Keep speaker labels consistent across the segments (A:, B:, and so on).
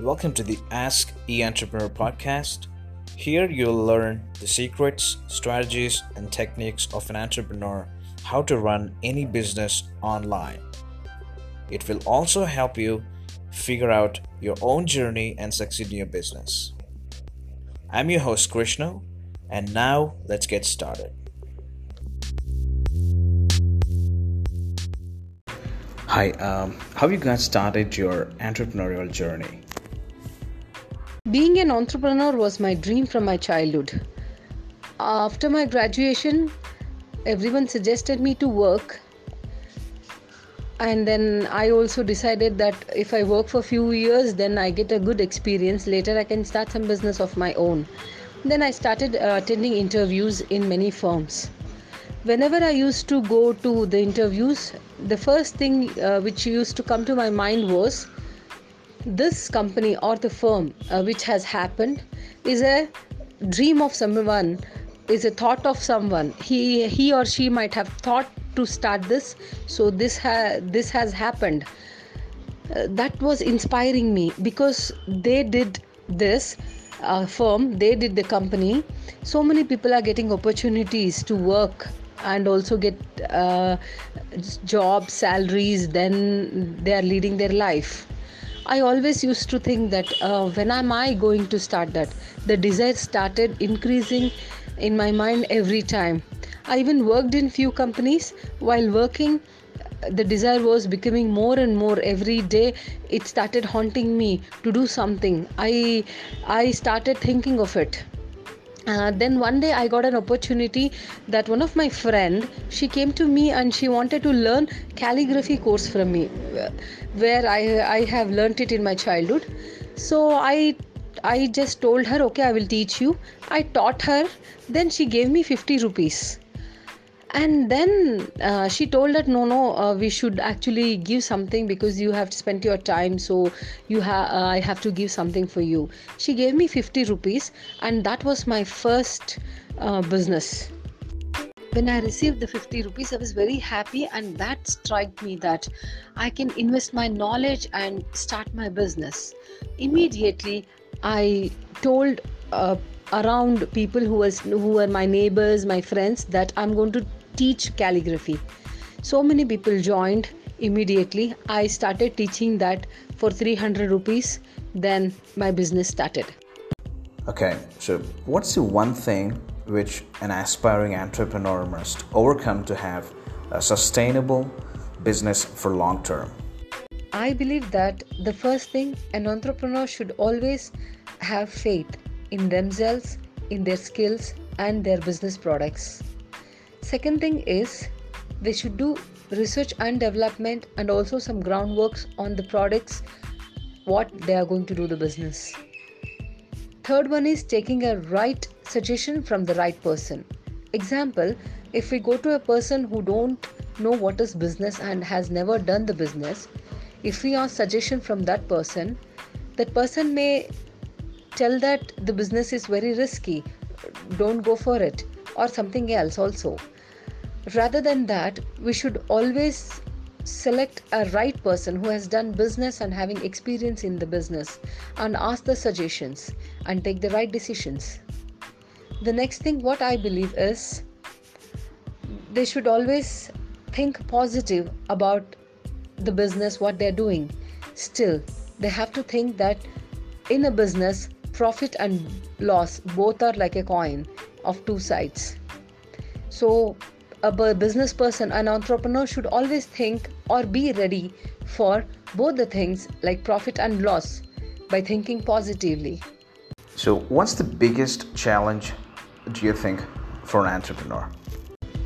A: Welcome to the Ask E Entrepreneur podcast. Here you'll learn the secrets, strategies, and techniques of an entrepreneur how to run any business online. It will also help you figure out your own journey and succeed in your business. I'm your host, Krishna, and now let's get started. Hi, um, how you got started your entrepreneurial journey?
B: Being an entrepreneur was my dream from my childhood. After my graduation, everyone suggested me to work. And then i also decided that if i work for a few years then i get a good experience. Later i can start some business of my own. Then i started uh, attending interviews in many firms whenever i used to go to the interviews the first thing uh, which used to come to my mind was this company or the firm uh, which has happened is a dream of someone is a thought of someone. He he or she might have thought to start this so this ha- this has happened. Uh, that was inspiring me because they did this uh, firm they did the company. So many people are getting opportunities to work and also get uh, job salaries then they are leading their life I always used to think that uh, when am I going to start that? The desire started increasing in my mind every time. I even worked in few companies. While working, the desire was becoming more and more every day. It started haunting me to do something. I I started thinking of it. Uh, then one day i got an opportunity that one of my friend she came to me and she wanted to learn calligraphy course from me where i i have learnt it in my childhood. So i i just told her okay i will teach you. I taught her. Then she gave me 50 rupees and then uh, she told that no no uh, we should actually give something because you have spent your time so you have uh, i have to give something for you. She gave me 50 rupees and that was my first uh, business. When i received the 50 rupees i was very happy and that struck me that i can invest my knowledge and start my business. Immediately i told uh, around people who was who were my neighbors my friends that i'm going to teach calligraphy. So many people joined immediately. I started teaching that for 300 rupees. Then my business started.
A: Okay, so what's the one thing which an aspiring entrepreneur must overcome to have a sustainable business for long term?
B: I believe that the first thing an entrepreneur should always have faith in themselves, in their skills, and their business products. Second thing is they should do research and development and also some groundworks on the products what they are going to do the business. Third one is taking a right suggestion from the right person. Example, if we go to a person who don't know what is business and has never done the business, if we ask suggestion from that person, that person may tell that the business is very risky, don't go for it, or something else also rather than that we should always select a right person who has done business and having experience in the business and ask the suggestions and take the right decisions. The next thing what i believe is they should always think positive about the business what they're doing. Still they have to think that in a business profit and loss both are like a coin of two sides. So a business person, an entrepreneur should always think or be ready for both the things like profit and loss by thinking positively.
A: So, what's the biggest challenge do you think for an entrepreneur?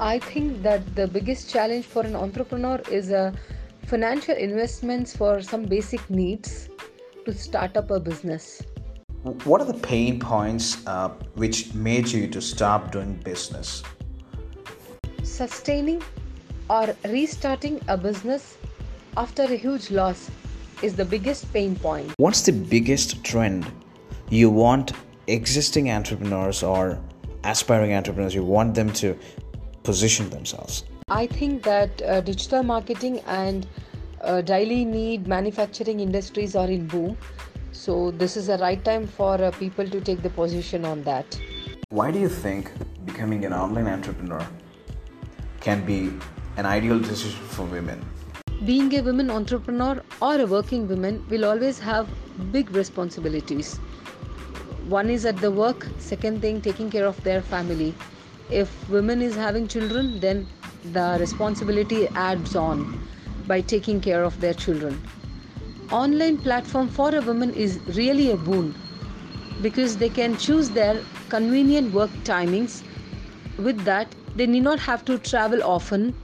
B: I think that the biggest challenge for an entrepreneur is a uh, financial investments for some basic needs to start up a business.
A: What are the pain points uh, which made you to stop doing business?
B: Sustaining or restarting a business after a huge loss is the biggest pain point.
A: What's the biggest trend you want existing entrepreneurs or aspiring entrepreneurs, you want them to position themselves?
B: I think that uh, digital marketing and uh, daily need manufacturing industries are in boom. So, this is the right time for uh, people to take the position on that.
A: Why do you think becoming an online entrepreneur can be an ideal decision for women?
B: Being a woman entrepreneur or a working woman will always have big responsibilities. One is at the work, second thing taking care of their family. If women is having children, then the responsibility adds on by taking care of their children. Online platform for a woman is really a boon because they can choose their convenient work timings. With that, they need not have to travel often.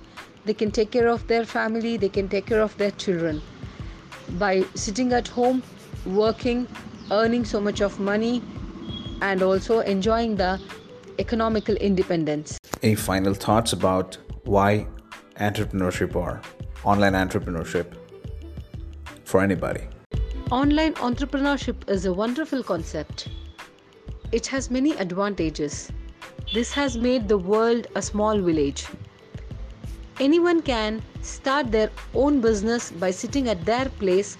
B: They can take care of their family they can take care of their children. By sitting at home working earning so much of money and also enjoying the economical independence.
A: Any final thoughts about why entrepreneurship or online entrepreneurship for anybody?
B: Online entrepreneurship is a wonderful concept. It has many advantages this has made the world a small village anyone can start their own business by sitting at their place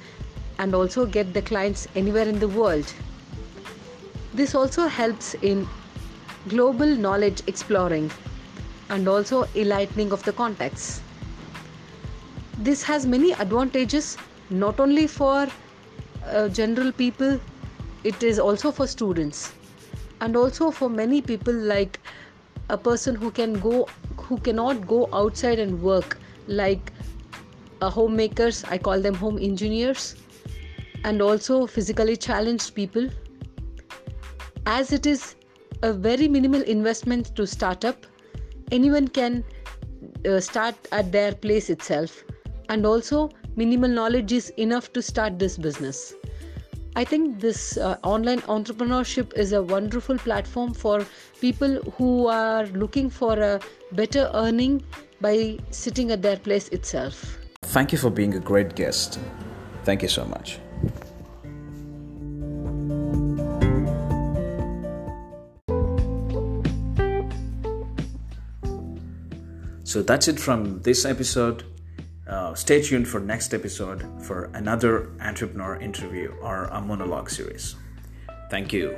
B: and also get the clients anywhere in the world. This also helps in global knowledge exploring and also enlightening of the contacts. This has many advantages not only for uh, general people, it is also for students and also for many people like a person who can go who cannot go outside and work like uh, homemakers i call them home engineers and also physically challenged people. As it is a very minimal investment to start up anyone can uh, start at their place itself. And also minimal knowledge is enough to start this business I think this uh, online entrepreneurship is a wonderful platform for people who are looking for a better earning by sitting at their place itself.
A: Thank you for being a great guest. Thank you so much. So that's it from this episode. Uh, stay tuned for next episode for another entrepreneur interview or a monologue series. Thank you.